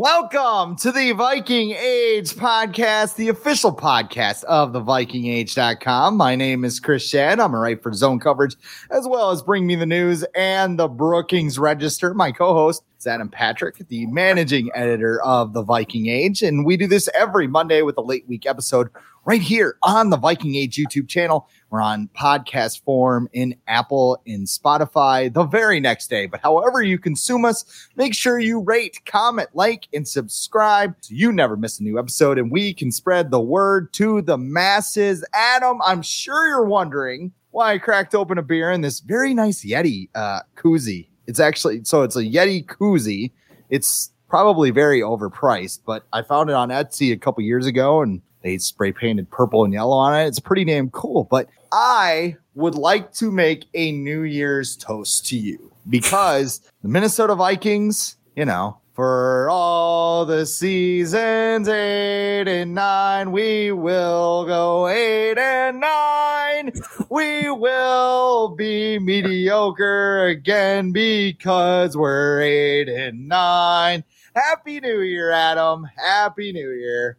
Welcome to the Viking Age podcast, the official podcast of the VikingAge.com. My name is Chris Schad. I'm a writer for zone coverage as well as bring me the news and the Brookings Register. My co-host is Adam Patrick, the managing editor of the Viking Age. And we do this every Monday with a late week episode right here on the Viking Age YouTube channel. We're on podcast form in Apple, in Spotify the very next day. But however you consume us, make sure you rate, comment, like, and subscribe so you never miss a new episode and we can spread the word to the masses. Adam, I'm sure you're wondering why I cracked open a beer in this very nice Yeti uh, koozie. It's actually, so it's a Yeti koozie. It's probably very overpriced, but I found it on Etsy a couple years ago and they spray painted purple and yellow on it. It's pretty damn cool. But I would like to make a New Year's toast to you because the Minnesota Vikings, you know, for all the seasons eight and nine, we will go eight and nine. We will be mediocre again because we're eight and nine. Happy New Year, Adam. Happy New Year.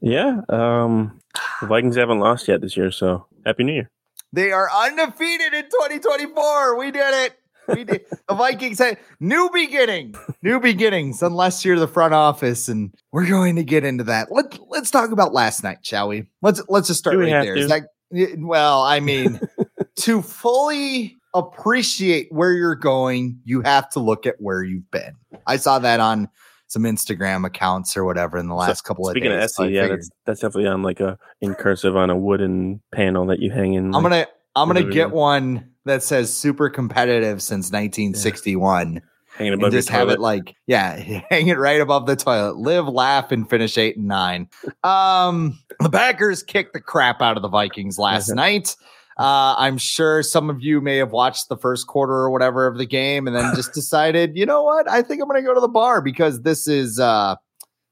Yeah. Um, the Vikings haven't lost yet this year, so happy New Year. They are undefeated in 2024. We did it. We did. the Vikings had new beginning, new beginnings, unless you're the front office, and we're going to get into that. Let Let's talk about last night, shall we? Let's Let's just start right there. that well? I mean, to fully appreciate where you're going, you have to look at where you've been. I saw that on some Instagram accounts or whatever in the last So, couple of Speaking days. of so yeah, figured- that's that's definitely on like a in cursive on a wooden panel that you hang in. I'm gonna I'm gonna get one that says super competitive since 1961 hanging and above just your have it like yeah hang it right above the toilet. Live laugh and finish eight and nine. Um the packers kicked the crap out of the vikings last Mhm. night. Uh i'm sure some of you may have watched the first quarter or whatever of the game and then just decided you know what? I think i'm gonna go to the bar because this is uh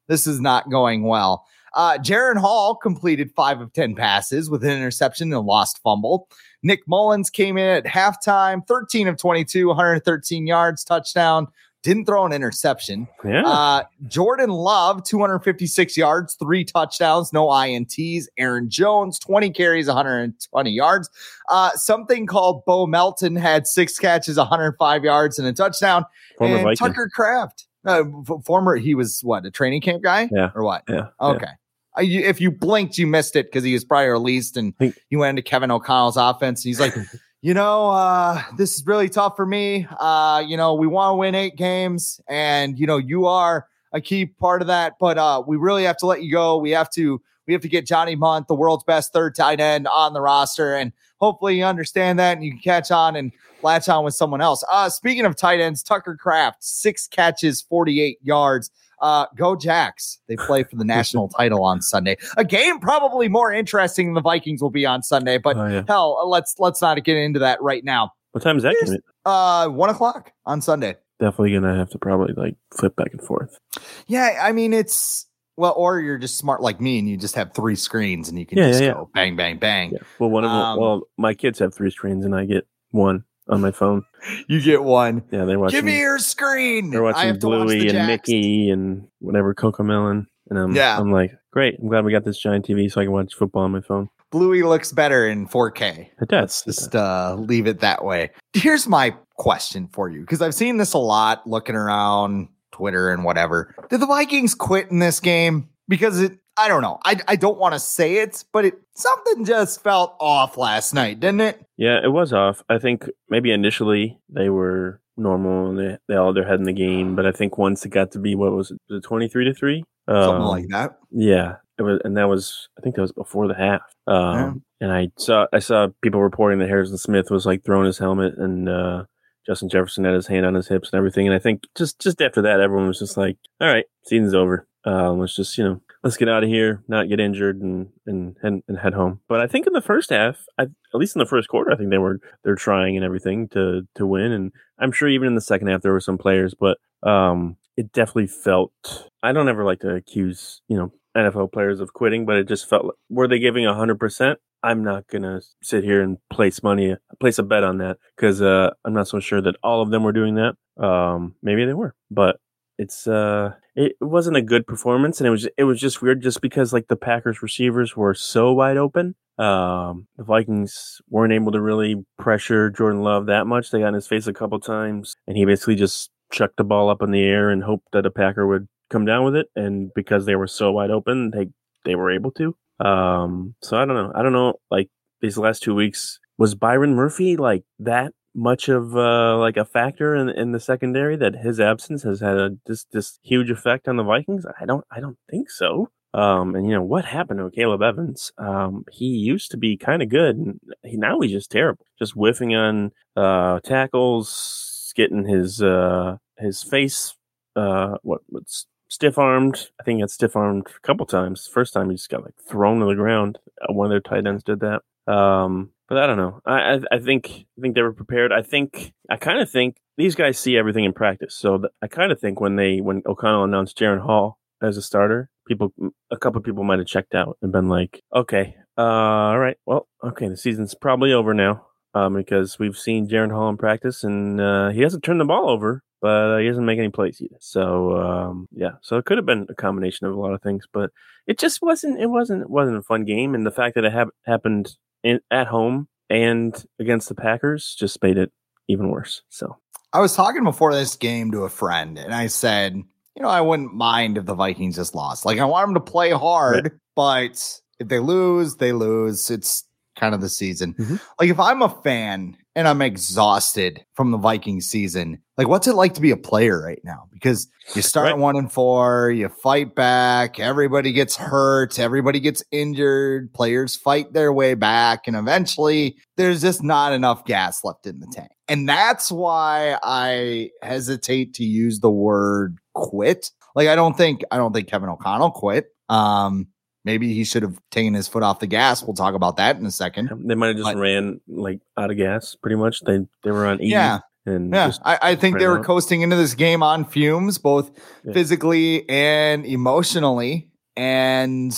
this is not going well. Uh, Jaren Hall completed five of 10 passes with an interception and a lost fumble. Nick Mullens came in at halftime, 13 of 22, 113 yards, touchdown. Didn't throw an interception. yeah. Uh, Jordan Love, 256 yards, three touchdowns, no INTs. Aaron Jones, 20 carries, 120 yards. Uh, something called Bo Melton had six catches, 105 yards, and a touchdown. Former and Viking. Tucker Kraft, uh, former, he was what, a training camp guy? Yeah. Or what? yeah. Okay. You, if you blinked, you missed it because he was probably released and he went into Kevin O'Connell's offense. And he's like, you know, uh, this is really tough for me. Uh, you know, we want to win eight games, and you know, you are a key part of that. But uh, we really have to let you go. We have to we have to get Johnny Mundt, the world's best third tight end, on the roster, and hopefully you understand that and you can catch on and latch on with someone else. Uh, speaking of tight ends, Tucker Kraft, six catches, 48 yards. Uh, go Jacks. They play for the national title on Sunday. A game probably more interesting than the Vikings will be on Sunday, but Oh, yeah. hell, let's let's not get into that right now. What time is that? Game? Uh, one o'clock on Sunday. Definitely gonna have to probably like flip back and forth. Yeah, I mean it's well, or you're just smart like me and you just have three screens and you can Yeah, just yeah, go bang, bang, bang. Well, one of them. Um, well, my kids have three screens and I get one on my phone. You get one. Yeah, they're watching. Give me your screen. they're watching watch Bluey the and Jacks. Mickey and whatever Cocomelon. And I'm, Yeah. I'm like, great. I'm glad we got this giant TV so I can watch football on my phone. Bluey looks better in 4K. It Let's does. just uh, leave it that way. Here's my question for you because I've seen this a lot looking around Twitter and whatever. Did the Vikings quit in this game? Because it, I don't know. I, I don't want to say it, but it something just felt off last night, didn't it? Yeah, it was off. I think maybe initially they were normal and they, they all had their head in the game. But I think once it got to be what was it, was it twenty three to three, Something Um, like that. Yeah, it was, and that was I think that was before the half. Um, And I saw I saw people reporting that Harrison Smith was like throwing his helmet and uh, Justin Jefferson had his hand on his hips and everything. And I think just just after that, everyone was just like, "All right, season's over. Um, let's just you know let's get out of here, not get injured, and and and, and head home." But I think in the first half, I, at least in the first quarter, I think they were they're trying and everything to to win. And I'm sure even in the second half there were some players, but um, it definitely felt. I don't ever like to accuse you know NFL players of quitting, but it just felt like, were they giving hundred percent? I'm not gonna sit here and place money, place a bet on that because uh, I'm not so sure that all of them were doing that. Um, maybe they were, but it's uh, it wasn't a good performance, and it was it was just weird, just because like the Packers receivers were so wide open. Um, the Vikings weren't able to really pressure Jordan Love that much. They got in his face a couple times, and he basically just chucked the ball up in the air and hoped that a Packer would come down with it. And because they were so wide open, they they were able to. Um, so I don't know. I don't know. Like these last two weeks, was Byron Murphy like that much of uh, like a factor in in the secondary that his absence has had a just this huge effect on the Vikings? I don't I don't think so. Um, and you know what happened to Caleb Evans? Um, he used to be kind of good, and he, now he's just terrible, just whiffing on uh tackles, getting his uh his face uh what what's stiff armed. I think he got stiff armed a couple times. First time he just got like thrown to the ground. Uh, one of their tight ends did that. Um, but I don't know. I I, I think I think they were prepared. I think I kind of think these guys see everything in practice. So I kind of think when they when O'Connell announced Jaren Hall as a starter, people a couple of people might have checked out and been like, okay, uh, all right, well, okay, the season's probably over now. Um, because we've seen Jaren Hall in practice and uh, he hasn't turned the ball over, but uh, he doesn't make any plays either. So um, yeah, so it could have been a combination of a lot of things, but it just wasn't. It wasn't. It wasn't a fun game, and the fact that it hap- happened in, at home and against the Packers just made it even worse. So I was talking before this game to a friend, and I said, you know, I wouldn't mind if the Vikings just lost. Like, I want them to play hard, but if they lose, they lose. It's kind of the season. Mhm. Like, if I'm a fan and I'm exhausted from the Viking season, like, what's it like to be a player right now? Because you start Right. one and four, you fight back, everybody gets hurt, everybody gets injured, players fight their way back, and eventually there's just not enough gas left in the tank. And that's why I hesitate to use the word quit. Like I don't think I don't think Kevin O'Connell quit. Um maybe he should have taken his foot off the gas. We'll talk about that in a second. they might have just But- ran like out of gas, pretty much. They they were on E Yeah. and Yeah, I, I think they were out. coasting into this game on fumes, both Yeah. physically and emotionally. And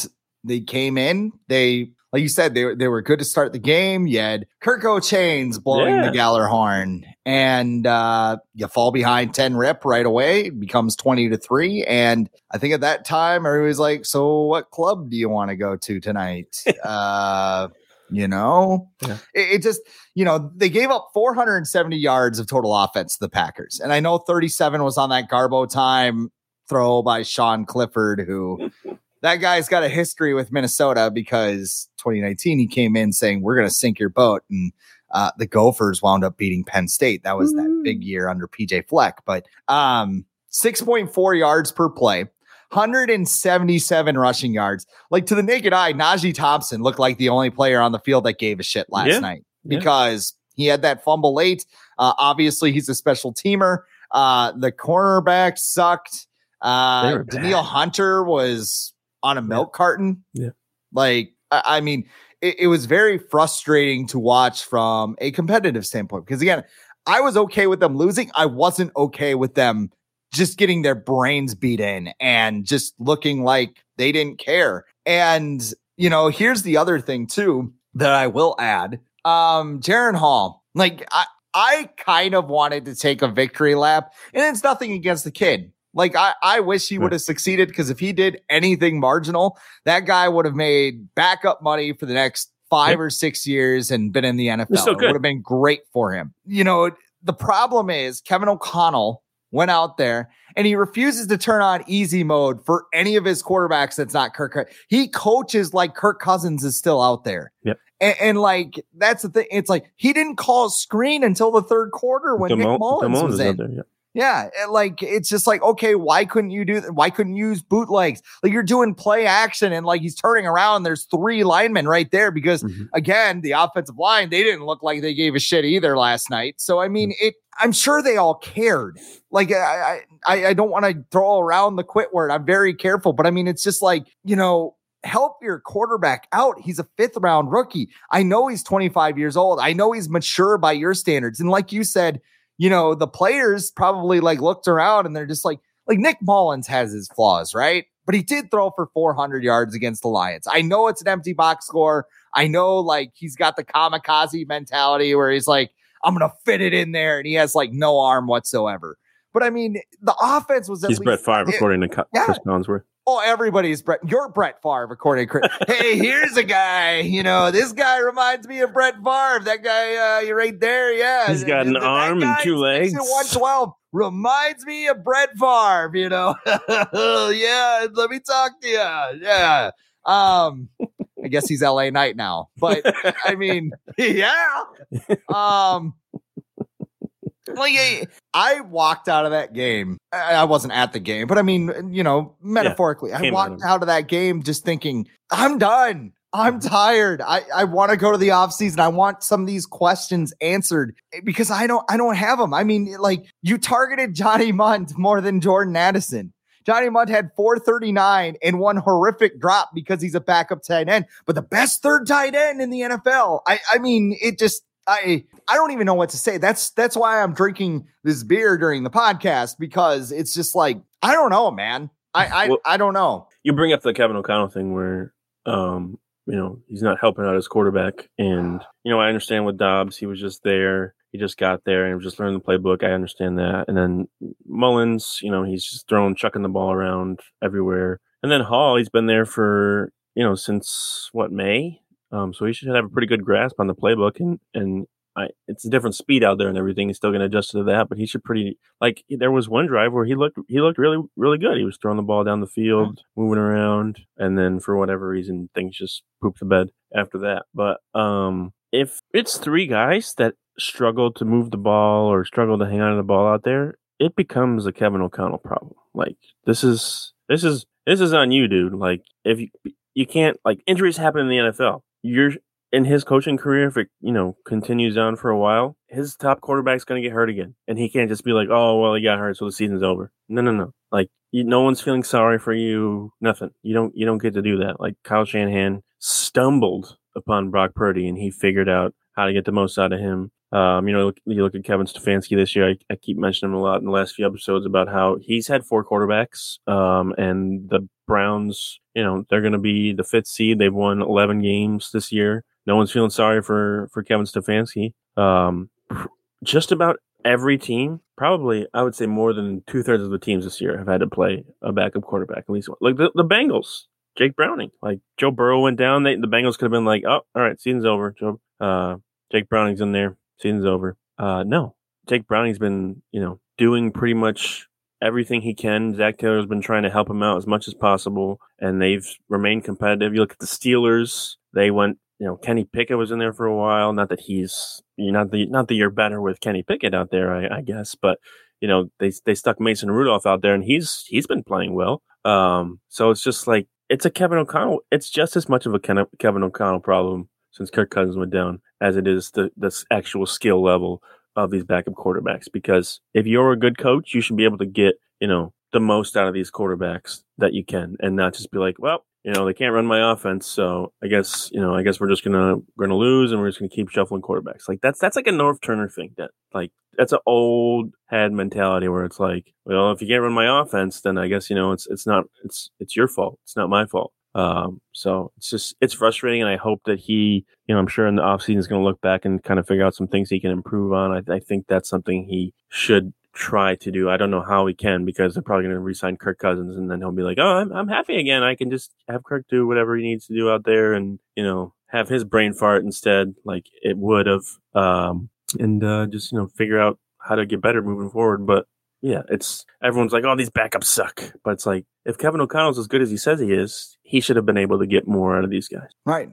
they came in. They, like you said, they were they were good to start the game. You had Kirko Chainz blowing Yeah. the Gjallarhorn, and uh, you fall behind ten rip right away. It becomes twenty to three. And I think at that time, everybody's like, "So, what club do you want to go to tonight?" uh, you know, Yeah. it, it just you know, they gave up 470 yards of total offense to the Packers. And I know 37 was on that Garbo time throw by Sean Clifford, who that guy's got a history with Minnesota because 2019 he came in saying, We're going to sink your boat. And uh, the Gophers wound up beating Penn State. That was that big year under PJ Fleck. But um, 6.4 yards per play. 177 rushing yards. Like to the naked eye, Najee Thompson looked like the only player on the field that gave a shit last Yeah. night Yeah. because he had that fumble late. Uh, obviously, he's a special teamer. Uh, the cornerback sucked. They Uh, were Hunter was on a milk carton. Yeah. Like, I, I mean, it, it was very frustrating to watch from a competitive standpoint because, again, I was okay with them losing. I wasn't okay with them just getting their brains beat in and just looking like they didn't care. And, you know, here's the other thing too that I will add. Um, Jaren Hall, like I, I kind of wanted to take a victory lap, and it's nothing against the kid. Like I, I wish he would have succeeded because if he did anything marginal, that guy would have made backup money for the next five or six years and been in the NFL. It would have been great for him. You know, the problem is Kevin O'Connell went out there and he refuses to turn on easy mode for any of his quarterbacks that's not Kirk. He coaches like Kirk Cousins is still out there. Yep. And, and, like that's the thing. It's like he didn't call screen until the third quarter when Nick Mullens was in. There, yeah. Yeah, like it's just like okay, why couldn't you do that? Why couldn't you use bootlegs? Like you're doing play action and like he's turning around. There's three linemen right there because mm-hmm. again, the offensive line they didn't look like they gave a shit either last night. So I mean, it. I'm sure they all cared. Like I I I don't want to throw around the quit word. I'm very careful, but I mean, it's just like you know help your quarterback out. He's a fifth round rookie. I know he's 25 years old. I know he's mature by your standards. And like you said, you know, the players probably like looked around and they're just like, like Nick Mullens has his flaws, right? But he did throw for 400 yards against the Lions. I know it's an empty box score. I know like he's got the kamikaze mentality where he's like, I'm going to fit it in there. And he has like no arm whatsoever. But I mean, the offense was at He's least, Brett Favre, according to Cris yeah. Collinsworth. Oh, everybody's Brett. You're Brett Favre, according to Chris. hey, here's a guy. You know, this guy reminds me of Brett Favre. That guy, uh, you're right there. Yeah, he's got an arm and two legs. One twelve reminds me of Brett Favre. You know, yeah. Let me talk to you. Yeah. Um, I guess he's L.A. Knight now, but I mean, yeah. Um, like I walked out of that game. I wasn't at the game, but I mean, you know, metaphorically, yeah, I walked out of that game just thinking, I'm done. I'm tired. I, I want to go to the off season. I want some of these questions answered because I don't I don't have them. I mean, like you targeted Johnny Mundt more than Jordan Addison. Johnny Mundt had 439 and one horrific drop because he's a backup tight end, but the best third tight end in the NFL. I I mean, it just I I don't even know what to say. That's that's why I'm drinking this beer during the podcast because it's just like I don't know, man. I I, well, I don't know. You bring up the Kevin O'Connell thing where um you know he's not helping out his quarterback, and you know I understand with Dobbs he was just there. He just got there and just learned the playbook. I understand that. And then Mullens, you know, he's just throwing, chucking the ball around everywhere. And then Hall, he's been there for you know since what May, um, so he should have a pretty good grasp on the playbook, and and I, it's a different speed out there and everything. He's still going to adjust to that, but he should pretty like. There was one drive where he looked he looked really really good. He was throwing the ball down the field, moving around, and then for whatever reason, things just pooped the bed after that. But um, if it's three guys that struggle to move the ball or struggle to hang on to the ball out there, it becomes a Kevin O'Connell problem. Like this is this is this is on you, dude. Like if you you can't like injuries happen in the NFL you're in his coaching career, if it you know continues on for a while, his top quarterback's going to get hurt again, and he can't just be like, "Oh, well, he got hurt, so the season's over." No, no, no. Like, you, no one's feeling sorry for you. Nothing. You don't. You don't get to do that. Like Kyle Shanahan stumbled upon Brock Purdy, and he figured out how to get the most out of him. Um, you know, you look at Kevin Stefanski this year. I, I, keep mentioning him a lot in the last few episodes about how he's had four quarterbacks, um, and the Browns, you know, they're going to be the fifth seed. They've won 11 games this year. No one's feeling sorry for for Kevin Stefanski. Um, just about every team, probably I would say more than two thirds of the teams this year have had to play a backup quarterback at least one. Like the, the Bengals, Jake Browning. Like Joe Burrow went down. They, the Bengals could have been like, oh, all right, season's over. Joe, uh, Jake Browning's in there. Season's over. Uh, no, Jake Browning's been, you know, doing pretty much everything he can. Zach Taylor's been trying to help him out as much as possible, and they've remained competitive. You look at the Steelers; they went. You know, Kenny Pickett was in there for a while. Not that he's you not the not that you're better with Kenny Pickett out there, I, I guess, but you know they they stuck Mason Rudolph out there, and he's he's been playing well. Um, so it's just like it's a Kevin O'Connell. It's just as much of a Kevin O'Connell problem since Kirk Cousins went down as it is the the actual skill level of these backup quarterbacks. Because if you're a good coach, you should be able to get, you know, the most out of these quarterbacks that you can and not just be like, well, you know, they can't run my offense, so I guess, you know, I guess we're just gonna gonna lose and we're just gonna keep shuffling quarterbacks. Like that's that's like a Norv Turner thing that like that's an old head mentality where it's like, well, if you can't run my offense, then I guess, you know, it's it's not it's it's your fault. It's not my fault. Um, so it's just it's frustrating, and I hope that he, you know, I'm sure in the offseason is going to look back and kind of figure out some things he can improve on. I, I think that's something he should try to do. I don't know how he can because they're probably going to resign Kirk Cousins, and then he'll be like, "Oh, I'm I'm happy again. I can just have Kirk do whatever he needs to do out there, and you know, have his brain fart instead, like it would have, um, and uh, just you know, figure out how to get better moving forward." But yeah, it's everyone's like, oh, these backups suck, but it's like if Kevin O'Connell's as good as he says he is, he should have been able to get more out of these guys. Right.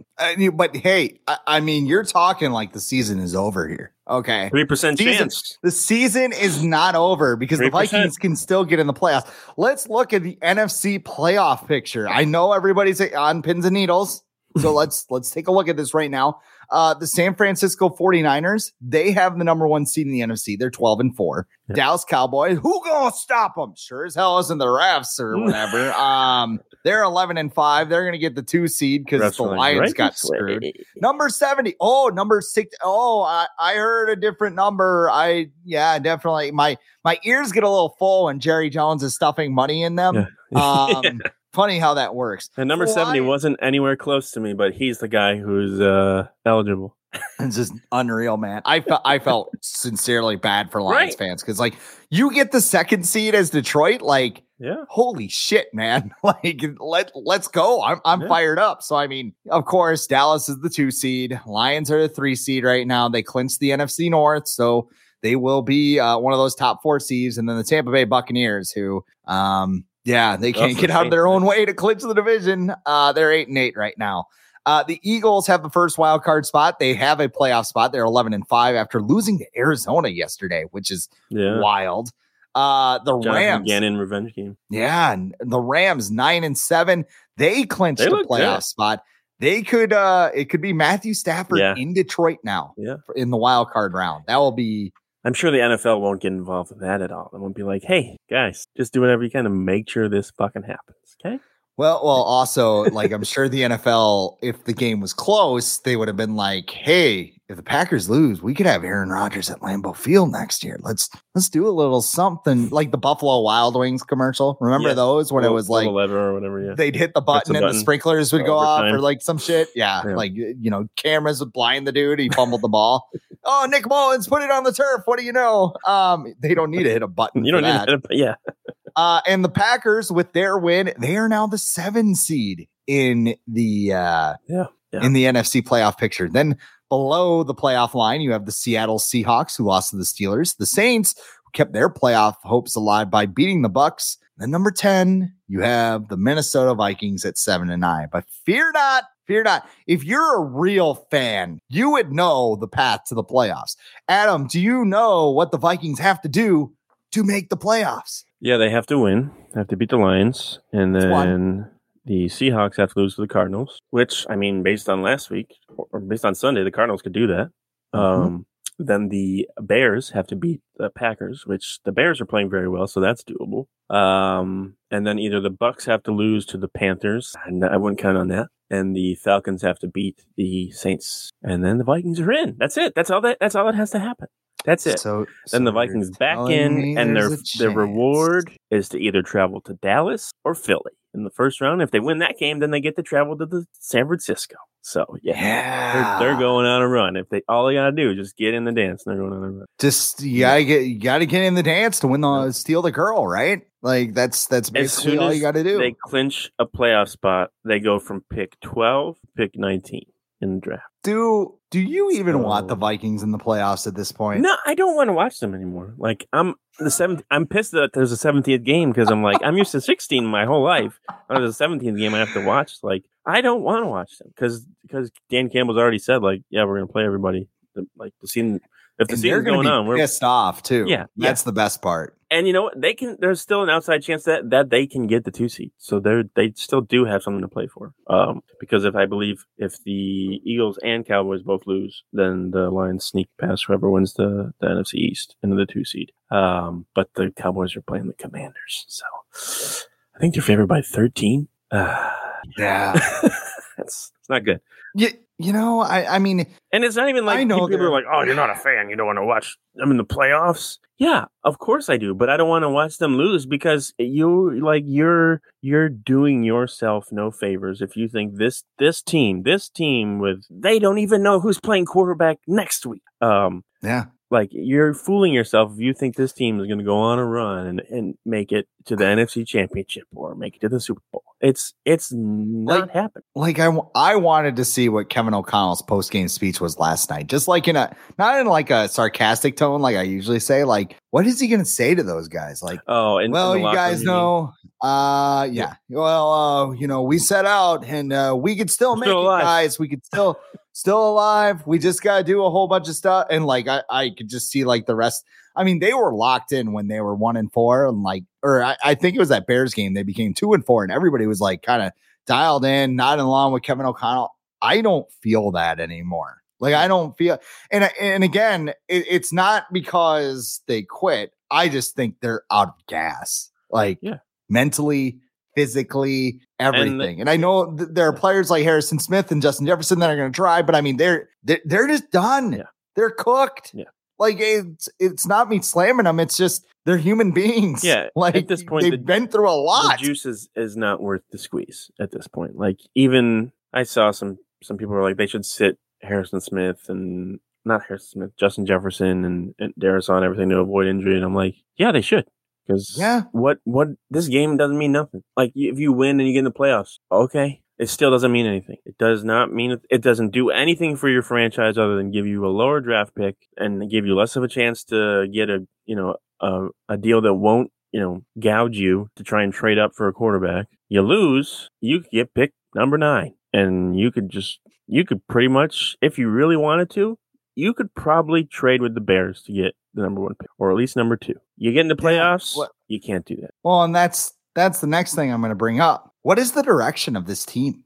but hey, I, I, mean, you're talking like the season is over here. Okay. 3% chance. The season is not over because 3%. the Vikings can still get in the playoffs. Let's look at the NFC playoff picture. I know everybody's on pins and needles. So let's let's take a look at this right now. Uh, the San Francisco 49ers, they have the number one seed in the NFC. They're 12 and 4. Yep. Dallas Cowboys, who gonna stop them? Sure as hell isn't the refs or whatever. um, they're 11 and 5. They're gonna get the two seed because the Lions right got screwed. Number 70. Oh, number six. Oh, I, I heard a different number. I yeah, definitely. My my ears get a little full when Jerry Jones is stuffing money in them. Yeah. Um, funny how that works. And number 70 wasn't anywhere close to me, but he's the guy who's uh, eligible. it's just unreal, man. I felt I felt sincerely bad for Lions right. fans because like you get the second seed as Detroit, like yeah, holy shit, man. like let let's go. I'm I'm yeah. fired up. So I mean, of course, Dallas is the two seed. Lions are the three seed right now. They clinched the NFC North, so they will be uh, one of those top four seeds. And then the Tampa Bay Buccaneers, who um yeah, they can't get out of their own way to clinch the division. Uh, they're eight and eight right now. Uh, the Eagles have the first wild card spot. They have a playoff spot. They're 11 and 5 after losing to Arizona yesterday, which is yeah. wild. Uh, the Jonathan Rams Gannon revenge game. Yeah, the Rams 9 and 7. They clinched they the playoff good. spot. They could uh it could be Matthew Stafford yeah. in Detroit now. Yeah. In the wild card round. That will be I'm sure the NFL won't get involved with that at all. They won't be like, hey, guys, just do whatever you can to make sure this fucking happens. Okay. Well, well, also, like I'm sure the NFL, if the game was close, they would have been like, "Hey, if the Packers lose, we could have Aaron Rodgers at Lambeau Field next year. Let's let's do a little something like the Buffalo Wild Wings commercial. Remember those when it was like or whatever? Yeah, they'd hit the button and button. the sprinklers would go off or like some shit. Yeah, yeah, like you know, cameras would blind the dude. He fumbled the ball. Oh, Nick Mullens put it on the turf. What do you know? Um, they don't need to hit a button. you don't need that. to hit a, yeah. Uh, and the Packers, with their win, they are now the seven seed in the uh, yeah, yeah. in the NFC playoff picture. Then below the playoff line, you have the Seattle Seahawks who lost to the Steelers, the Saints who kept their playoff hopes alive by beating the Bucks. Then number ten, you have the Minnesota Vikings at seven and nine. But fear not, Fear not. If you're a real fan, you would know the path to the playoffs. Adam, do you know what the Vikings have to do to make the playoffs? Yeah, they have to win. They have to beat the Lions, and then the Seahawks have to lose to the Cardinals. Which I mean, based on last week or based on Sunday, the Cardinals could do that. Mm-hmm. Um, then the Bears have to beat the Packers, which the Bears are playing very well, so that's doable. Um, and then either the Bucks have to lose to the Panthers, and I wouldn't count on that. And the Falcons have to beat the Saints, and then the Vikings are in. That's it. That's all that. That's all that has to happen. That's it. So then so the Vikings back in, and their their reward is to either travel to Dallas or Philly in the first round. If they win that game, then they get to travel to the San Francisco. So yeah, yeah. They're, they're, going on a run. If they all they gotta do is just get in the dance, and they're going on a run. Just you gotta get you gotta get in the dance to win the steal the girl, right? Like that's that's basically all you gotta do. They clinch a playoff spot. They go from pick twelve, pick nineteen in the draft. Do do you even so, want the Vikings in the playoffs at this point? No, I don't want to watch them anymore. Like I'm the seventh. I'm pissed that there's a seventeenth game because I'm like I'm used to sixteen my whole life. Now there's a seventeenth game I have to watch. Like I don't want to watch them because because Dan Campbell's already said like yeah we're gonna play everybody. Like the scene if the and season's going on, we're pissed off too. Yeah, that's yeah. the best part. And you know what? They can. There's still an outside chance that that they can get the two seed. So they they still do have something to play for. Um, because if I believe if the Eagles and Cowboys both lose, then the Lions sneak past whoever wins the the NFC East into the two seed. Um, but the Cowboys are playing the Commanders, so I think they're favored by 13. Uh, yeah, that's it's not good. Yeah, you know, I, I mean, and it's not even like I know people are like, "Oh, you're not a fan. You don't want to watch them in the playoffs." Yeah, of course I do, but I don't want to watch them lose because you like you're you're doing yourself no favors if you think this this team, this team with they don't even know who's playing quarterback next week. Um, yeah, like you're fooling yourself if you think this team is going to go on a run and, and make it to the NFC Championship or make it to the Super Bowl. It's it's not Like- happening. like I, I wanted to see what Kevin O'Connell's post game speech was last night, just like in a not in like a sarcastic tone, like I usually say. Like, what is he going to say to those guys? Like, Oh, and well, you guys know, uh, yeah. Well, uh, you know, we set out and uh, we could still We're make still it, alive. guys. We could still still alive. We just got to do a whole bunch of stuff. And like, I, I could just see like the rest. I mean, they were locked in when they were one and four, and like, or I, I think it was that Bears game. They became two and four, and everybody was like kind of dialed in, nodding along with Kevin O'Connell. I don't feel that anymore. Like I don't feel, and and again, it, it's not because they quit. I just think they're out of gas, like Yeah. mentally, physically, everything. And, I know th- there are players like Harrison Smith and Justin Jefferson that are going to try, but I mean, they're they're, they're just done. Yeah. They're cooked. Yeah. Like it's it's not me slamming them. It's just they're human beings. Yeah, Like at this point, they've the- been through a lot. The juice is, is not worth the squeeze at this point. Like even I saw some some people were like they should sit Harrison Smith and not Harrison Smith, Justin Jefferson and, and Darius on everything to avoid injury. And I'm like, yeah, they should. Because Yeah. what what this game doesn't mean nothing. Like if you win and you get in the playoffs, okay, it still doesn't mean anything. It does not mean it doesn't do anything for your franchise other than give you a lower draft pick and give you less of a chance to get a you know a, a deal that won't you know gouge you to try and trade up for a quarterback. You lose, you get picked number nine, and you could just you could pretty much if you really wanted to. You could probably trade with the Bears to get the number one pick, or at least number two. You get into Yeah, playoffs, what- you can't do that. Well, and that's that's the next thing I'm going to bring up. What is the direction of this team?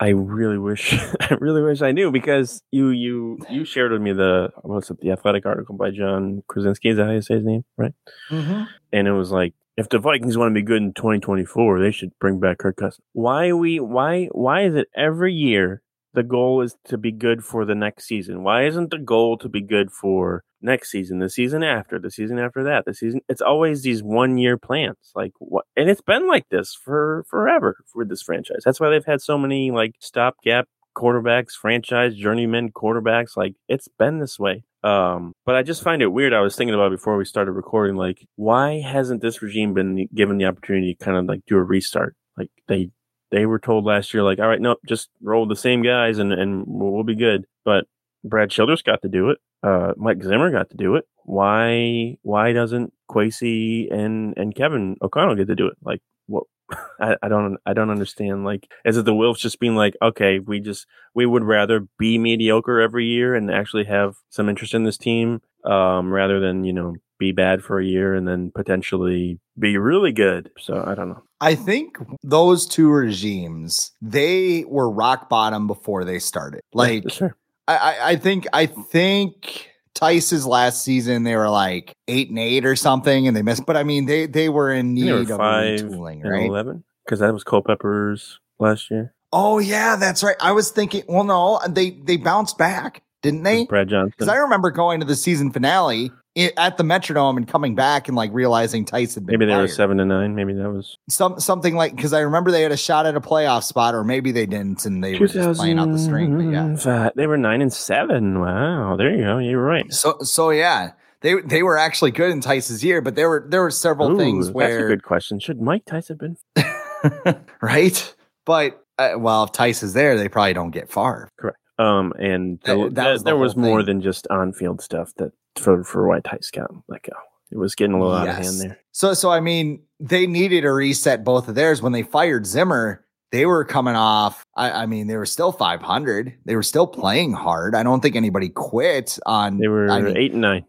I really wish I really wish I knew because you you you shared with me the what's it the athletic article by Jon Krawczynski is that how you say his name right mm-hmm. and it was like if the Vikings want to be good in 2024 they should bring back Kirk Cousins why we why why is it every year the goal is to be good for the next season. Why isn't the goal to be good for next season the season after the season after that the season it's always these one year plans like what and it's been like this for forever for this franchise. That's why they've had so many like stopgap quarterbacks franchise journeyman quarterbacks like it's been this way. Um but i just find it weird i was thinking about before we started recording like why hasn't this regime been given the opportunity to kind of like do a restart? Like they they were told last year like all right nope just roll the same guys and and we'll, be good but brad childress got to do it uh mike zimmer got to do it why why doesn't Kwesi and and Kevin O'Connell get to do it? Like what I, I don't I don't understand. Like is it the Wilfs just being like, okay, we just we would rather be mediocre every year and actually have some interest in this team, um, rather than, you know, be bad for a year and then potentially be really good. So I don't know. I think those two regimes, they were rock bottom before they started. Like sure. I, I, think I think Tice's last season they were like eight and eight or something, and they missed. But I mean, they they were in They were need of retooling, right? eleven because that was Culpepper's last year. Oh yeah, that's right. I was thinking. Well, no, they they bounced back, didn't they? Brad Johnson. Because I remember going to the season finale at the Metrodome and coming back and like realizing Tice had been Maybe they were seven to nine. Maybe that was some something like because I remember they had a shot at a playoff spot, or maybe they didn't, and they were just playing out the string. Yeah, They were nine and seven. Wow, there you go. You're right. so so yeah, they they were actually good in Tice's year, but there were there were several Ooh, things where that's a good question. Should Mike Tice have been? right, but uh, well, if Tice is there, they probably don't get far. Um, and That- that that- was the there was more thing. than just on-field stuff that for for why Tice got let go. It was getting a little out of hand there. So so I mean, they needed to reset both of theirs when they fired Zimmer. They were coming off. I, I mean, they were still 500. They were still playing hard. I don't think anybody quit on. They were I mean, eight and nine.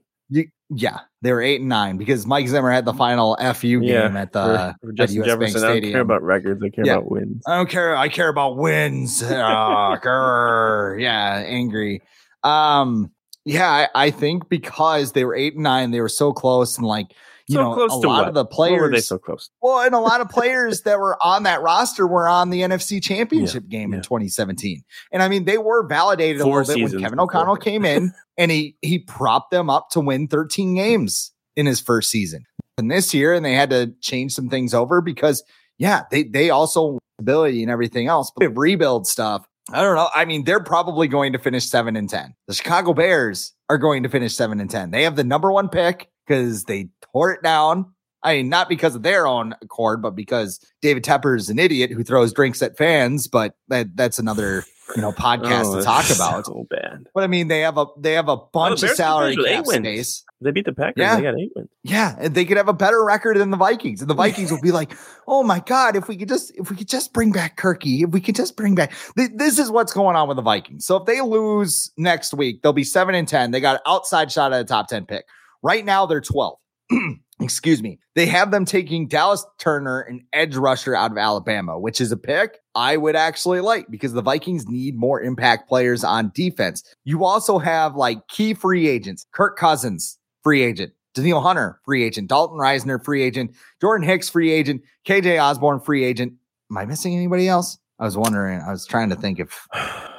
Yeah, they were eight and nine because Mike Zimmer had the final FU Yeah, game at the for, for at US Bank Jefferson, I don't care about records. I care Yeah. about wins. I don't care. I care about wins. Ah, grr. yeah, angry. Um, yeah, I, I think because they were eight and nine, they were so close, and like you So know, close a to lot what? of the What were they players. so close? well, and a lot of players that were on that roster were on the NFC Championship game yeah. in 2017, and I mean they were validated Four a little bit when Kevin before. O'Connell came in, and he he propped them up to win 13 games in his first season. And this year, and they had to change some things over because yeah, they they also ability and everything else, but rebuild stuff. I don't know. I mean, they're probably going to finish seven and 10. The Chicago Bears are going to finish seven and 10. They have the number one pick because they tore it down. I mean, not because of their own accord, but because David Tepper is an idiot who throws drinks at fans. But that, that's another you know podcast oh, to talk about. So bad. But I mean, they have a they have a oh, bunch oh, of salary cap space. They beat the Packers. Yeah. They got eight wins. Yeah, and they could have a better record than the Vikings. And the Vikings will be like, "Oh my god, if we could just if we could just bring back Kirky, if we could just bring back th- this is what's going on with the Vikings. So if they lose next week, they'll be seven and ten. They got an outside shot at a top ten pick. Right now, they're 12. excuse me, they have them taking Dallas Turner, an edge rusher out of Alabama, which is a pick I would actually like because the Vikings need more impact players on defense. You also have like key free agents, Kirk Cousins, free agent, Danielle Hunter, free agent, Dalton Risner, free agent, Jordan Hicks, free agent, KJ Osborn, free agent. Am I missing anybody else? I was wondering. I was trying to think if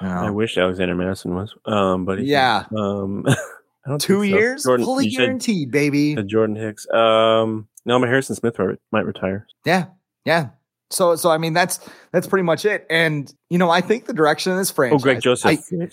you know. I wish Alexander Mattison was, um, but yeah, um, Two years, so. Jordan, fully guaranteed, baby. Jordan Hicks. Um, no, my Harrison Smith might retire. Yeah, yeah. So, so I mean, that's that's pretty much it. And you know, I think the direction of this franchise. Oh, Greg Joseph. I,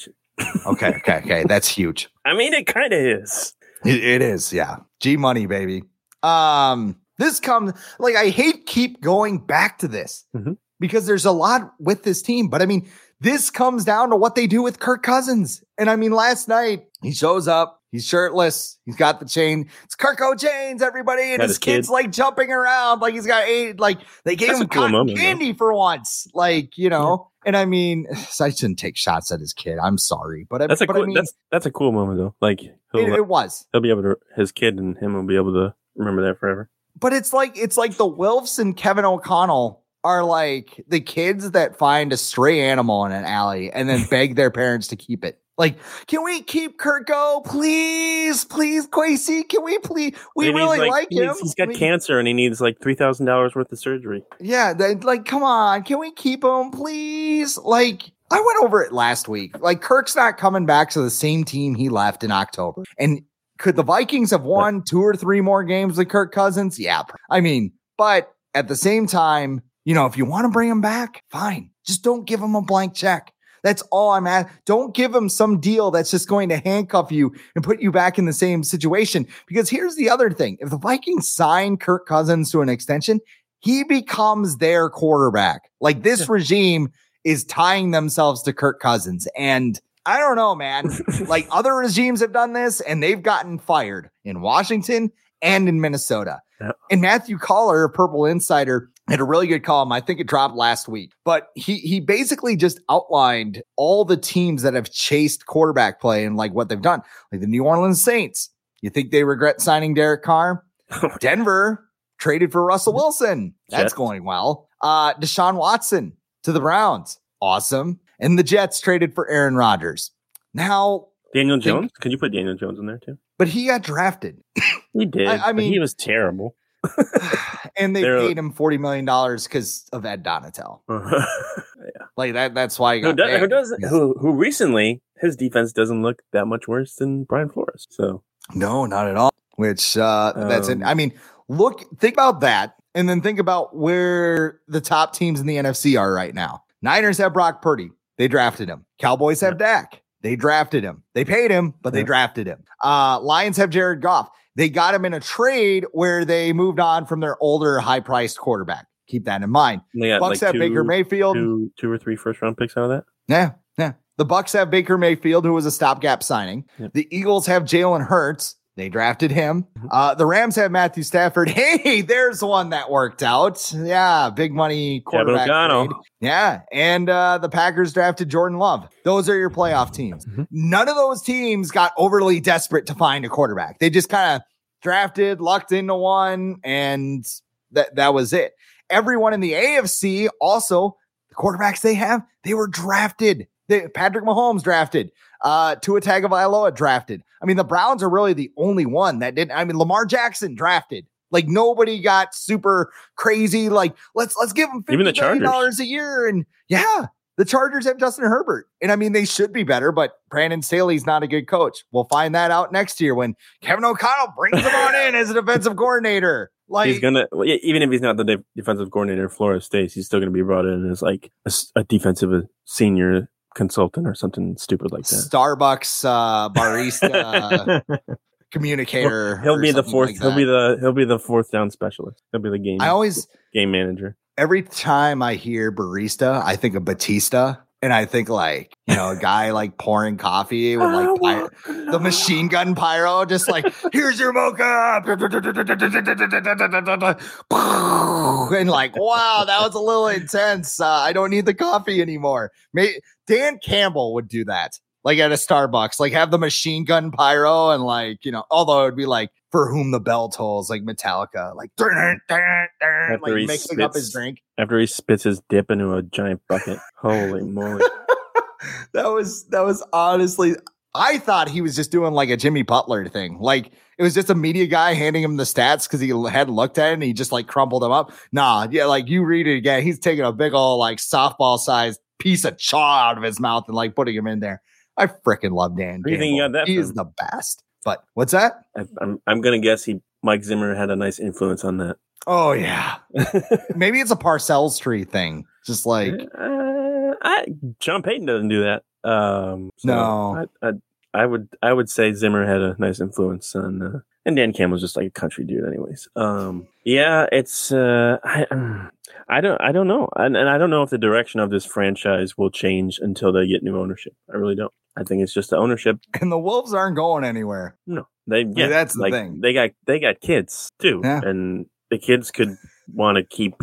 okay, okay, okay. That's huge. I mean, it kind of is. It, it is, yeah. G money, baby. Um, this comes like I hate keep going back to this mm-hmm. because there's a lot with this team, but I mean, this comes down to what they do with Kirk Cousins. And I mean, last night he shows up, He's shirtless. He's got the chain. It's Kirko Chainz, everybody, and his, his kid's like jumping around, like he's got eight. Like they gave That's him cool moment, candy for once, like you know. Yeah. And I mean, I shouldn't take shots at his kid. I'm sorry, but that's I, a cool, I mean, that's that's a cool moment though. Like it, it was. He'll be able to. His kid and him will be able to remember that forever. But it's like it's like the Wilfs and Kevin O'Connell are like the kids that find a stray animal in an alley and then beg their parents to keep it. Like, can we keep Kirko, please, please, Kwesi? Can we please? We really like, like him. He's, he's got we, cancer and he needs like three thousand dollars worth of surgery. Yeah, they, like, come on, can we keep him, please? Like, I went over it last week. Like, Kirk's not coming back to the same team he left in October. And could the Vikings have won two or three more games with Kirk Cousins? Yeah, I mean, but at the same time, you know, if you want to bring him back, fine. Just don't give him a blank check. That's all I'm at. Don't give him some deal that's just going to handcuff you and put you back in the same situation. Because here's the other thing. If the Vikings sign Kirk Cousins to an extension, he becomes their quarterback. Like this regime is tying themselves to Kirk Cousins. And I don't know, man. like other regimes have done this and they've gotten fired in Washington and in Minnesota. Yep. And Matthew Coller, Purple Insider, had a really good column. I think it dropped last week, but he he basically just outlined all the teams that have chased quarterback play and like what they've done. Like the New Orleans Saints. You think they regret signing Derek Carr? Denver traded for Russell Wilson. That's Jets. going well. Uh Deshaun Watson to the Browns. Awesome. And the Jets traded for Aaron Rodgers. Now Daniel Jones? Think, Can you put Daniel Jones in there too? But he got drafted. He did. I, I mean, he was terrible. and they They're, paid him forty million dollars because of Ed Donatell. yeah, like that. That's why who, does, who, does, who who recently his defense doesn't look that much worse than Brian Flores. So no, not at all. Which uh um, that's it. I mean, look, think about that, and then think about where the top teams in the NFC are right now. Niners have Brock Purdy. They drafted him. Cowboys have yeah. Dak. They drafted him. They paid him, but yeah. they drafted him. Uh, Lions have Jared Goff. They got him in a trade where they moved on from their older, high priced quarterback. Keep that in mind. Bucks like have two, Baker Mayfield. Two, two or three first round picks out of that. Yeah. Yeah. The Bucks have Baker Mayfield, who was a stopgap signing. Yep. The Eagles have Jalen Hurts. They drafted him. Mm-hmm. Uh, the Rams have Matthew Stafford. Hey, there's one that worked out. Yeah, big money quarterback. Yeah, and uh, the Packers drafted Jordan Love. Those are your playoff teams. Mm-hmm. None of those teams got overly desperate to find a quarterback. They just kind of drafted, lucked into one, and that that was it. Everyone in the AFC also the quarterbacks they have they were drafted. They, Patrick Mahomes drafted. Uh, Tua Tagovailoa drafted. I mean, the Browns are really the only one that didn't. I mean, Lamar Jackson drafted. Like nobody got super crazy. Like let's let's give them fifty million dollars a year, and yeah, the Chargers have Justin Herbert. And I mean, they should be better, but Brandon Staley's not a good coach. We'll find that out next year when Kevin O'Connell brings him on in as a defensive coordinator. Like he's gonna, even if he's not the defensive coordinator of Florida State, he's still gonna be brought in as like a, a defensive senior consultant or something stupid like that. Starbucks uh, barista communicator. he'll or be the fourth. like he'll be the he'll be the fourth down specialist. He'll be the game. I always game manager. every time I hear barista, I think of Batista, and I think like you know a guy like pouring coffee with like py- the machine gun pyro, just like here's your mocha, and like wow, that was a little intense. Uh, I don't need the coffee anymore. May- Dan Campbell would do that. Like at a Starbucks, like have the machine gun pyro and like, you know, although it would be like for whom the bell tolls, like Metallica, like, After like he mixing up his drink. After he spits his dip into a giant bucket. Holy moly! that was that was honestly I thought he was just doing like a Jimmy Butler thing. Like it was just a media guy handing him the stats because he had looked at it and he just like crumpled them up. Nah, yeah, like you read it again. He's taking a big old like softball sized piece of chaw out of his mouth and like putting him in there. I freaking love Dan. Where do you got that He is the best. But what's that? I, I'm I'm gonna guess he Mike Zimmer had a nice influence on that. Oh yeah. Maybe it's a Parcells tree thing. Just like uh, I, Sean Payton doesn't do that. Um, so No. I, I, I would I would say Zimmer had a nice influence on, uh, and Dan Campbell's just like a country dude, anyways. Um, yeah, it's uh, I I don't I don't know, and, and I don't know if the direction of this franchise will change until they get new ownership. I really don't. I think it's just the ownership. and the Wilfs aren't going anywhere. No, they yeah, that's the like, thing. They got they got kids too, Yeah. and the kids could want to keep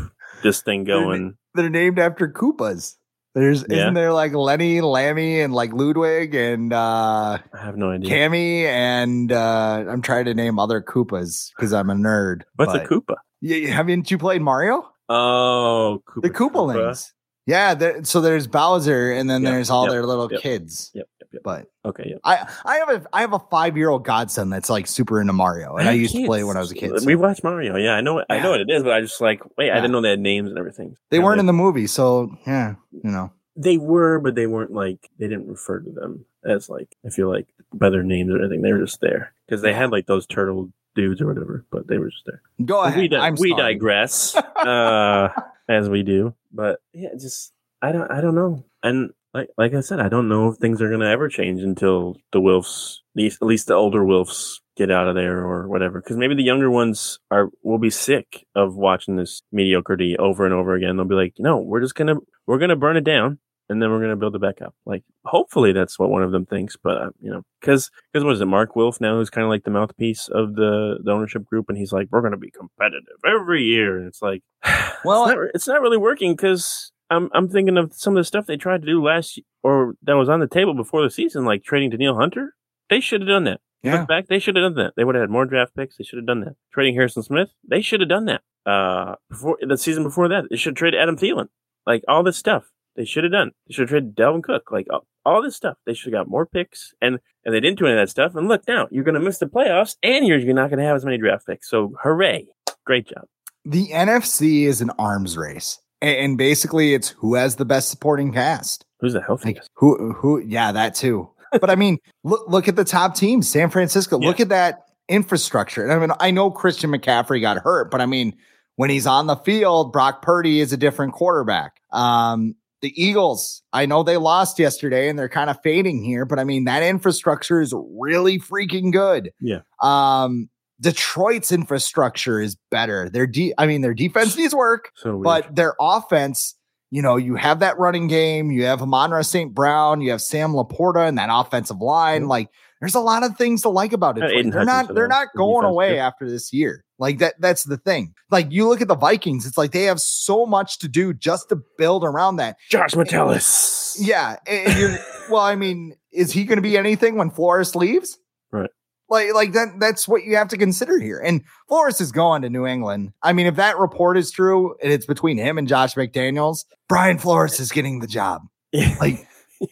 this thing They're- going. they're named after Koopas. There's Yeah. isn't there like Lenny, Lemmy, and like Ludwig and uh I have no idea. Cammy and uh I'm trying to name other Koopas because I'm a nerd. What's but- a Koopa? Yeah, haven't you played Mario? Oh, Koopa, The Koopalings. Yeah, there, so there's Bowser and then Yep, there's all yep, their little yep. kids. Yep, yep, yep. But Okay, yep. I I have a I have a five year old godson that's like super into Mario, and I, had used to play when I was a kid. We watched Mario. Yeah, I know. I know what it is, but I just like wait. I didn't know they had names and everything. they Yeah, weren't in the movie, so yeah, you know. They were, but they weren't like they didn't refer to them as like I feel like by their names or anything. They were just there because they had like those turtle dudes or whatever, but they were just there. Go ahead. we di- we digress uh, as we do, but yeah, just I don't I don't know, and like like I said, I don't know if things are gonna ever change until the Wilfs, at least, at least the older Wilfs, get out of there or whatever. Because maybe the younger ones are will be sick of watching this mediocrity over and over again. They'll be like, no, we're just gonna we're gonna burn it down. And then we're gonna build it back up. Like, hopefully, that's what one of them thinks. But uh, you know, because because what is it? Mark Wilf now who's kind of like the mouthpiece of the the ownership group, and he's like, we're gonna be competitive every year. And it's like, Well, it's not, it's not really working because I'm I'm thinking of some of the stuff they tried to do last or that was on the table before the season, like trading Danielle Hunter. They should have done that. Yeah. Look back, they should have done that. They would have had more draft picks. They should have done that. Trading Harrison Smith, they should have done that. Uh, before the season before that, they should have traded Adam Thielen. Like all this stuff, they should have done. They should have traded Dalvin Cook. Like all, all this stuff, they should have got more picks, and and they didn't do any of that stuff. And look now, you're going to miss the playoffs, and you're, you're not going to have as many draft picks. So hooray, great job. the NFC is an arms race, and, basically it's who has the best supporting cast. Who's the Like healthiest? who who yeah, that too. but I mean, look look at the top teams, San Francisco. Look at that infrastructure. And I mean, I know Christian McCaffrey got hurt, but I mean, when he's on the field, Brock Purdy is a different quarterback. Um, the Eagles, I know they lost yesterday and they're kind of fading here, but I mean, that infrastructure is really freaking good. Yeah. Um, Detroit's infrastructure is better. Their de- I mean, their defense needs work, So but their offense, you know, you have that running game, you have Amon-Ra St. Brown, you have Sam LaPorta and that offensive line. Like, there's a lot of things to like about it. Uh, They're not they're not going away too. after this year. Like that that's the thing. Like you look at the Vikings, it's like they have so much to do just to build around that. Josh Metellus. Yeah, and and you're well, I mean, is he going to be anything when Flores leaves? Right. Like, like that. That's what you have to consider here. And Flores is going to New England. I mean, if that report is true, and it's between him and Josh McDaniels, Brian Flores is getting the job. Like, I,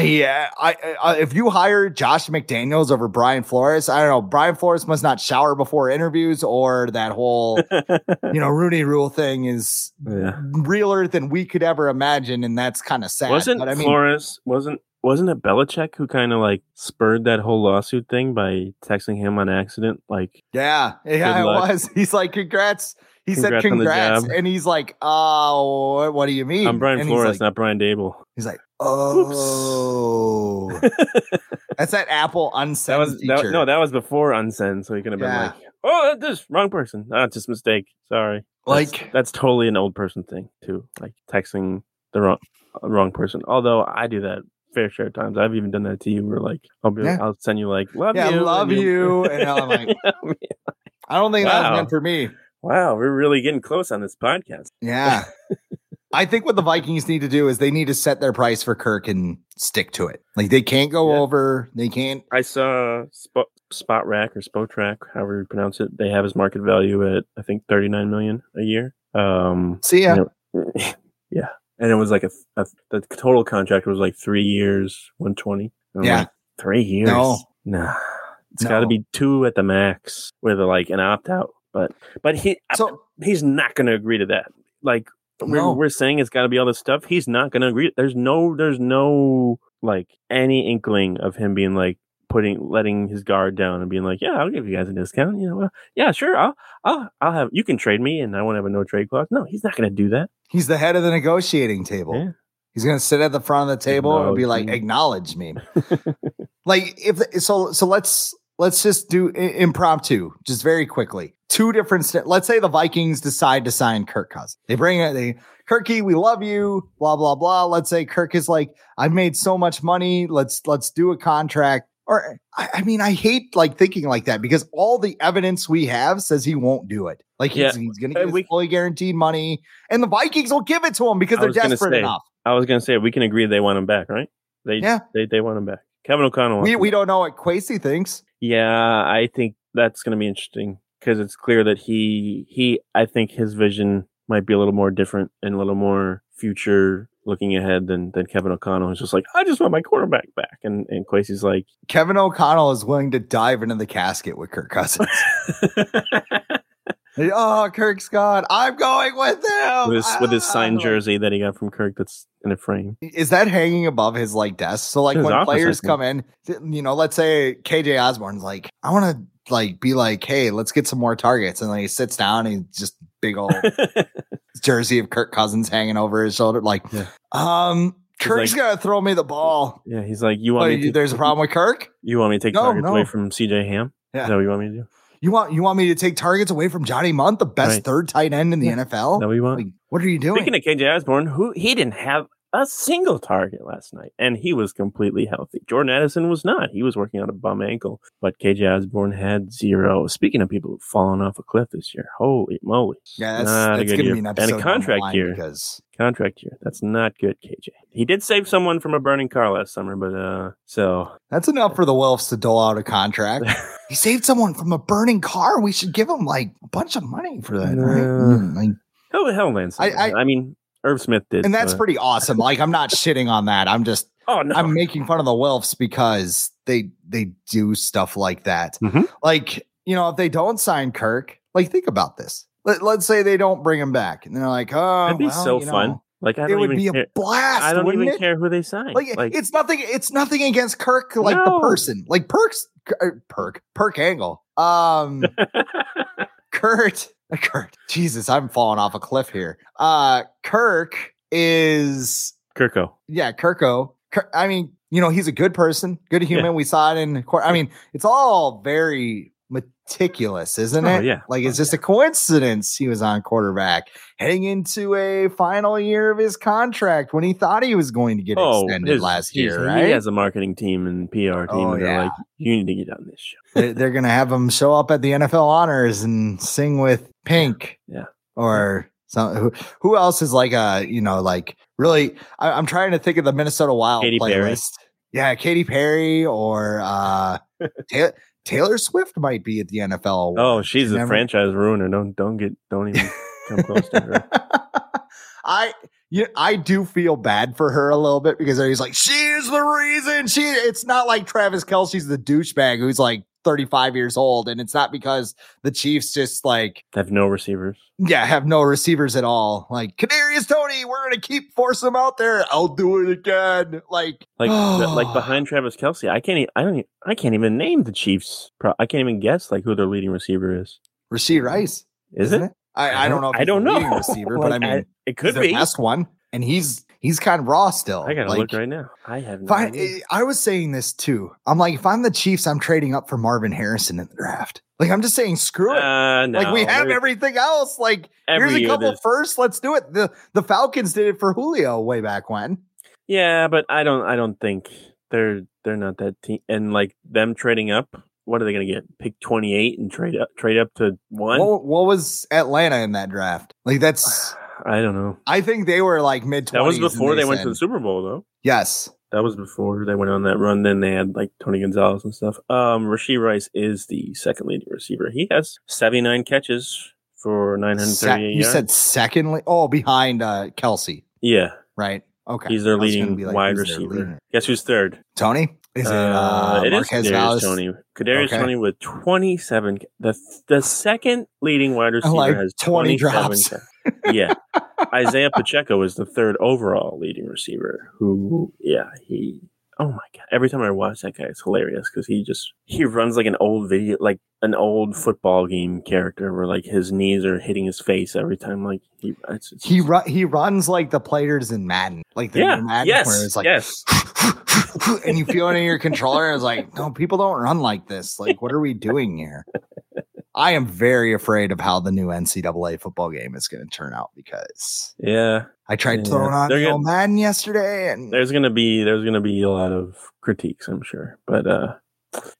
yeah, I, I, if you hire Josh McDaniels over Brian Flores, I don't know. Brian Flores must not shower before interviews, or that whole, you know, Rooney Rule thing is yeah. realer than we could ever imagine, and that's kind of sad. Wasn't but I mean, Flores wasn't wasn't it Belichick who kind of like spurred that whole lawsuit thing by texting him on accident? Like, Yeah, yeah, it was. He's like, "Congrats." He said, Congrats on the "Congrats," and he's like, "Oh, what, what do you mean?" I'm Brian and Flores, like, not Brian Daboll. he's like, Oh, that's that Apple unsend That was that, no, that was before unsend, so he could have been Yeah. like, "Oh, this wrong person. Ah, just mistake. Sorry." That's- Like- that's, totally an old person thing too, like texting the wrong uh, wrong person. Although I do that fair share of times. I've even done that to you. Where like I'll be, Yeah. I'll send you like, "Love yeah, you, love and you, and I'm like, I don't think that was meant for me. wow, we're really getting close on this podcast. Yeah. I think what the Vikings need to do is they need to set their price for Kirk and stick to it. Like they can't go Yeah. over. They can't. I saw Spot, Spot Rack or Spotrac, however you pronounce it. They have his market value at I think thirty nine million a year. Um, See ya. know, yeah, and it was like a, a the total contract was like three years, one twenty. Yeah. three years. No. nah, it's got to be two at the max with a, like an opt out. But but he So he's not going to agree to that. Like No. we're saying it's got to be all this stuff. He's not going to agree. There's no there's no like any inkling of him being like putting letting his guard down and being like, yeah, I'll give you guys a discount. You know, well, yeah, sure, I'll I'll I'll have you can trade me and I won't have a no trade clause. No, he's not going to do that. he's the head of the negotiating table. Yeah. He's gonna sit at the front of the table and be like, Acknowledge me. "Acknowledge me." like if so, so let's let's just do impromptu, just very quickly. Two different. St- let's say the Vikings decide to sign Kirk Cousins. They bring it. They Kirky, we love you. Blah blah blah. Let's say Kirk is like, I've made so much money. Let's let's do a contract. Or I, I mean, I hate like thinking like that because all the evidence we have says he won't do it. Like he's, Yeah. he's going to get fully guaranteed money, and the Vikings will give it to him because I they're desperate say, enough. I was going to say we can agree they want him back, right? They Yeah. they they want him back. Kevin O'Connell. We we don't know what Kwesi thinks. Yeah, I think that's going to be interesting because it's clear that he he I think his vision might be a little more different and a little more future looking ahead than than Kevin O'Connell. He's just like, I just want my quarterback back, and and Kwesi's like, Kevin O'Connell is willing to dive into the casket with Kirk Cousins. oh, Kirk's gone. I'm going with him. with his with his signed Ah. jersey that he got from Kirk that's in a frame. Is that hanging above his like desk? So like His when office, players come in, you know, let's say KJ Osborn's like, I want to like be like, hey, let's get some more targets, and then he sits down and he's just big old jersey of Kirk Cousins hanging over his shoulder, like, Yeah. um. Kirk's like- gotta throw me the ball. yeah, he's like, you want me? To, there's a problem with Kirk. you want me to take No, targets away from CJ Ham? Yeah. Is that what you want me to do? You want you want me to take targets away from Johnny Mundt, the best Right. third tight end in the Yeah. NFL? Is that what you want? Like, what are you doing? Speaking of KJ Osborn, who he didn't have a single target last night, and he was completely healthy. Jordan Addison was not. He was working on a bum ankle, but KJ Osborn had zero. Speaking of people who've fallen off a cliff this year, holy moly! yeah, that's, not a good year. be an and a contract year. because Contract year. That's not good, KJ. He did save someone from a burning car last summer, but uh, so that's enough for the Wilfs to dole out a contract. he saved someone from a burning car. We should give him like a bunch of money for that, right? Uh, Mm, like- hell, hell, Lance. I- I, I- mean, Irv Smith did, and that's but- pretty awesome. Like I'm not shitting on that. I'm just Oh no, I'm making fun of the Wilfs because they they do stuff like that. Mhm. Like, you know, if they don't sign Kirk, like think about this. Let, let's say they don't bring him back and they're like, oh, that'd be well, so fun. know, Like I it don't would even be care. a blast. I don't even it? care who they sign. Like, it's nothing. It's nothing against Kirk, like the person, like Perks, Perk, Perk Angle. Um, Kurt, Kurt. Jesus, I'm falling off a cliff here. Uh, Kirk is Kirko. yeah, Kirko. Kirk, I mean, you know, he's a good person, good human. We saw it in court. I mean, it's all very meticulous, isn't Oh, it? yeah. Like it's just a coincidence he was on quarterback heading into a final year of his contract when he thought he was going to get extended Oh, his- last year, right? He has a marketing team and PR team, Oh, and they're yeah. like, "You need to get on this show." They- They're going to have him show up at the NFL honors and sing with Pink. Yeah. Or some, who, who else is like a, you know, like really, I, I'm trying to think of the Minnesota Wild Katy Perry. Yeah, Katy Perry or uh, Taylor, Taylor Swift might be at the NFL. Oh, she's a Never- franchise ruiner. Don't don't get don't even come close to her. I you, I do feel bad for her a little bit because he's like, she's the reason. She it's not like Travis Kelce's the douchebag who's like 35 years old, and it's not because the Chiefs just like Have no receivers. yeah have no receivers at all. Like Kadarius Toney, we're gonna keep forcing him out there. I'll do it again. Like Like the, like behind Travis Kelce, I can't. e- I don't. e- I can't even name the Chiefs. Pro- I can't even guess like who their leading receiver is. Rashee Rice, Is isn't it? I, I uh-huh. don't know. If I don't know. receiver, but I Like, mean it could be. best one, and he's He's kind of raw still. I gotta Like, look right now. I have no I, idea. I was saying this too. I'm like, if I'm the Chiefs, I'm trading up for Marvin Harrison in the draft. Like, I'm just saying, screw it. Uh, no, like, we have everything else. Like, here's a couple first. Let's do it. The the Falcons did it for Julio way back when. Yeah, but I don't. I don't think they're they're not that team. And like them trading up, what are they going to get? Pick twenty eight and trade up trade up to one. What, what was Atlanta in that draft? Like, that's. I don't know. I think they were like mid That was before they went to the Super Bowl, though. Yes. That was before they went on that run. Then they had like Tony Gonzalez and stuff. Um, Rashee Rice is the second leading receiver. He has seventy nine catches for nine hundred Se- you yards. said secondly. Oh, behind uh, Kelce, yeah, right? Okay. he's their I was gonna leading like, wide receiver. Guess who's third? Toney? Is it uh, it is Marquez Kadarius Valles? Toney. Kadarius Okay. Toney with 27. The the second leading wide receiver like has 20 27. drops. yeah. Isaiah Pacheco is the third overall leading receiver who yeah, he Oh my god! Every time I watch that guy, it's hilarious because he just he runs like an old video, like an old football game character, where like his knees are hitting his face every time. Like he, it's, it's, He ru- he runs like the players in Madden, like the yeah, Madden, yes, where it's like, yes. and you feel it in your controller. And it's like, no, people don't run like this. Like, what are we doing here? I am very afraid of how the new NCAA football game is going to turn out because Yeah, I tried Yeah. throwing on old Madden yesterday, and there's gonna be there's gonna be a lot of critiques, I'm sure. But uh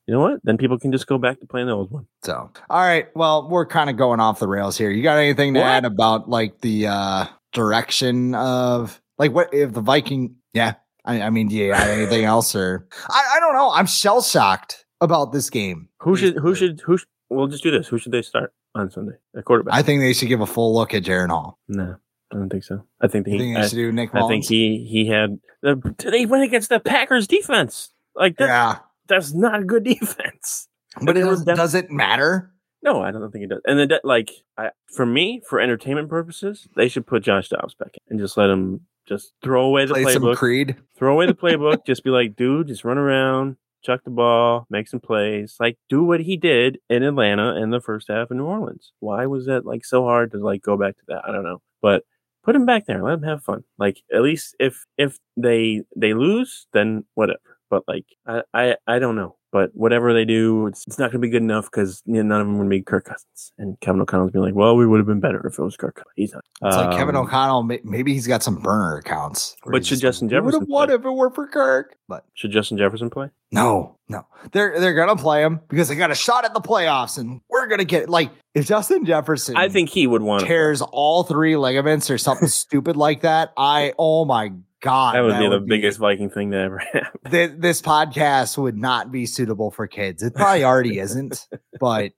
you know what? Then people can just go back to playing the old one. So, all right. Well, we're kind of going off the rails here. You got anything to What? add about like the uh direction of like what if the Viking? Yeah. I, I mean, do you add anything else or I, I don't know. I'm shell shocked about this game. Who should who should who sh- we'll just do this. Who should they start on Sunday? A quarterback. I think they should give a full look at Jaren Hall. no, I don't think so. I think he think they I, should do Nick I think he he had the they went against the Packers defense. Like that yeah. That's not a good defense. But it was does, def- does it matter? No, I don't think it does. And then, like, I, for me, for entertainment purposes, they should put Josh Dobbs back in and just let him just throw away the Play playbook. Creed. throw away the playbook. just be like, dude, just run around, chuck the ball, make some plays. Like, do what he did in Atlanta in the first half in New Orleans. Why was that like so hard to like go back to that? I don't know, but put him back there. Let him have fun. Like, at least if if they they lose, then whatever. But like, I I, I don't know. But whatever they do, it's, it's not going to be good enough because none of them would be Kirk Cousins. And Kevin O'Connell's being like, well, we would have been better if it was Kirk Cousins. He's not. It's like Kevin Um, O'Connell. Maybe he's got some burner accounts. But should just Justin like, "We would've Jefferson won play?" if it were for Kirk? But Should Justin Jefferson play? No, no. They're they're gonna play him because they got a shot at the playoffs, and we're gonna get like if Justin Jefferson I think he would want tears all three ligaments or something stupid like that. I oh my god, That would be the biggest Viking thing to ever happen. Th- this podcast would not be suitable for kids. It probably already isn't, but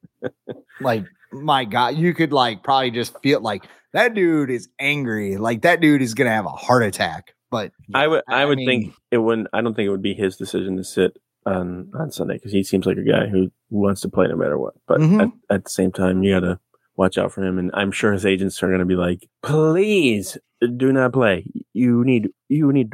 like my god, you could like probably just feel like that dude is angry. Like that dude is gonna have a heart attack. But I would, I, would mean, think it wouldn't. I don't think it would be his decision to sit on on Sunday because he seems like a guy who wants to play no matter what. But Mhm. at, at the same time, you got to watch out for him. And I'm sure his agents are going to be like, "Please do not play. You need you need."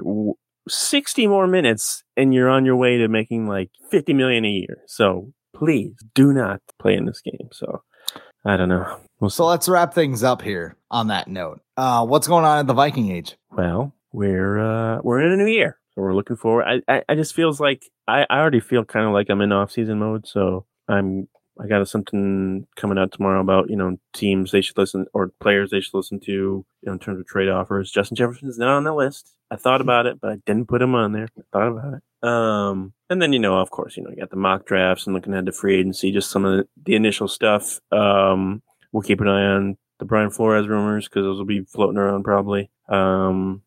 60 more minutes and you're on your way to making like 50 million a year. So please do not play in this game. So I don't know. We'll So let's wrap things up here on that note. Uh, what's going on at the Viking Age? Well, we're uh we're in a new year, so we're looking forward. I I, I just feels like I, I already feel kind of like I'm in off season mode, so I'm I got something coming out tomorrow about you know teams they should listen or players they should listen to you know in terms of trade offers. Justin Jefferson's not on that list. I thought about it, but I didn't put him on there. I thought about it. Um, and then you know, of course, you know, you got the mock drafts and looking at the free agency, just some of the, the initial stuff. Um, we'll keep an eye on the Brian Flores rumors because those will be floating around probably. Um,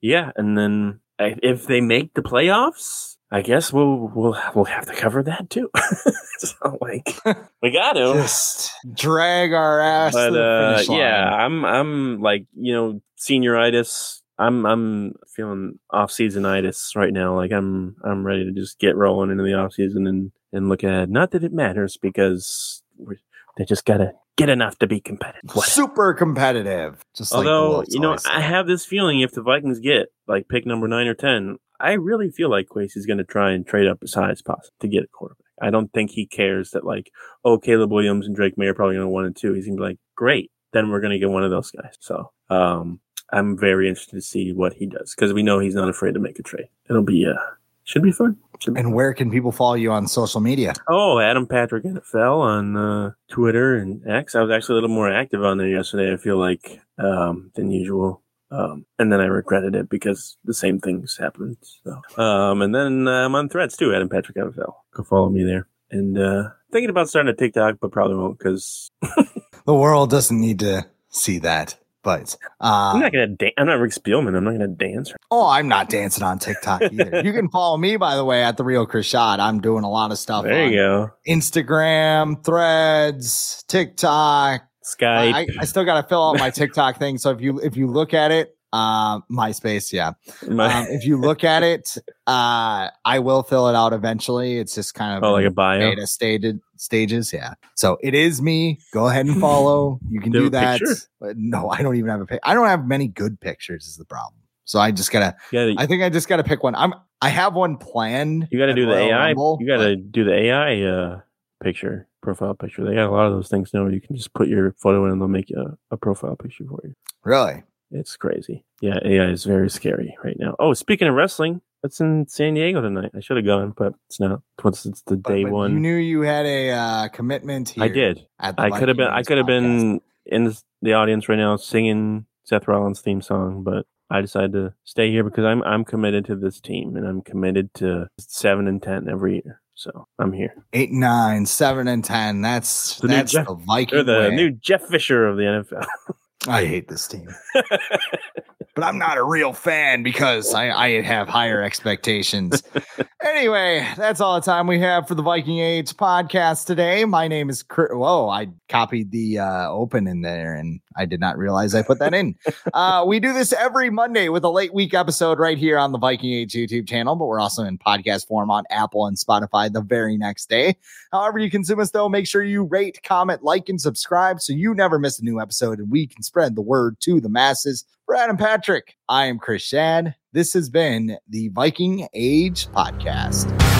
yeah, and then if they make the playoffs, I guess we'll we'll we'll have to cover that too. so like we got to. Just drag our ass. to But the uh, line. yeah, I'm I'm like you know senioritis. I'm I'm feeling off seasonitis right now. Like I'm I'm ready to just get rolling into the off season and and look ahead. Not that it matters because we they just gotta get enough to be competitive. Whatever. super competitive. Just Although Wolves you know, I have this feeling if the Vikings get like pick number nine or ten, I really feel like Kwesi's going to try and trade up as high as possible to get a quarterback. I don't think he cares that like, oh, Caleb Williams and Drake Maye are probably going to one and two. He's going to be like, great, then we're going to get one of those guys. So, um, I'm very interested to see what he does because we know he's not afraid to make a trade. It'll be uh should be fun. Should be And where can people follow you on social media? Oh, Adam Patrick NFL on uh, Twitter and X. I was actually a little more active on there yesterday. I feel like um, than usual. Um, and then I regretted it because the same things happened. So, um, and then uh, I'm on Threads too, Adam Patrick NFL. Go follow me there. And uh, thinking about starting a TikTok, but probably won't because The world doesn't need to see that. But I'm uh, not gonna. Da- I'm not Rick Spielman. I'm not gonna dance. oh, I'm not dancing on TikTok either. you can follow me, by the way, at the real Chris Schad. I'm doing a lot of stuff. There you go. Instagram, Threads, TikTok. Skype. I, I still got to fill out my TikTok thing. So if you if you look at it, uh, MySpace, yeah. My- Um, if you look at it, uh, I will fill it out eventually. It's just kind of oh, like a bio. beta stated stages, yeah. So it is me. Go ahead and follow. You can Do do, that. But no, I don't even have a pic. I don't have many good pictures. Is the problem. So I just gotta. Yeah, I think I just gotta pick one. I'm. I have one planned. You got to do the Royal AI. Rumble, you got to do the AI uh, picture profile picture. They got a lot of those things now. Where you can just put your photo in, and they'll make a, a profile picture for you. Really? It's crazy. Yeah, AI is very scary right now. Oh, speaking of wrestling, it's in San Diego tonight. I should have gone, but it's not. It's, it's the But- day but one. You knew you had a uh, commitment. Here I did. I could have been. I could have been in the, the audience right now singing Seth Rollins' theme song, but I decided to stay here because I'm I'm committed to this team and I'm committed to seven and ten every year. So I'm here. eight, nine, seven, and ten. That's The that's Jeff- the Viking They're the way. new Jeff Fisher of the NFL. I hate this team, but I'm not a real fan because I, I have higher expectations. anyway, that's all the time we have for the Viking Age podcast today. My name is Chris. Whoa, I copied the uh, open in there and I did not realize I put that in. uh, we do this every Monday with a late week episode right here on the Viking Age YouTube channel, but we're also in podcast form on Apple and Spotify the very next day. However, you consume us, though, make sure you rate, comment, like, and subscribe so you never miss a new episode and we can spread the word to the masses. For Adam Patrick, I am Chris Schad. This has been the Viking Age Podcast.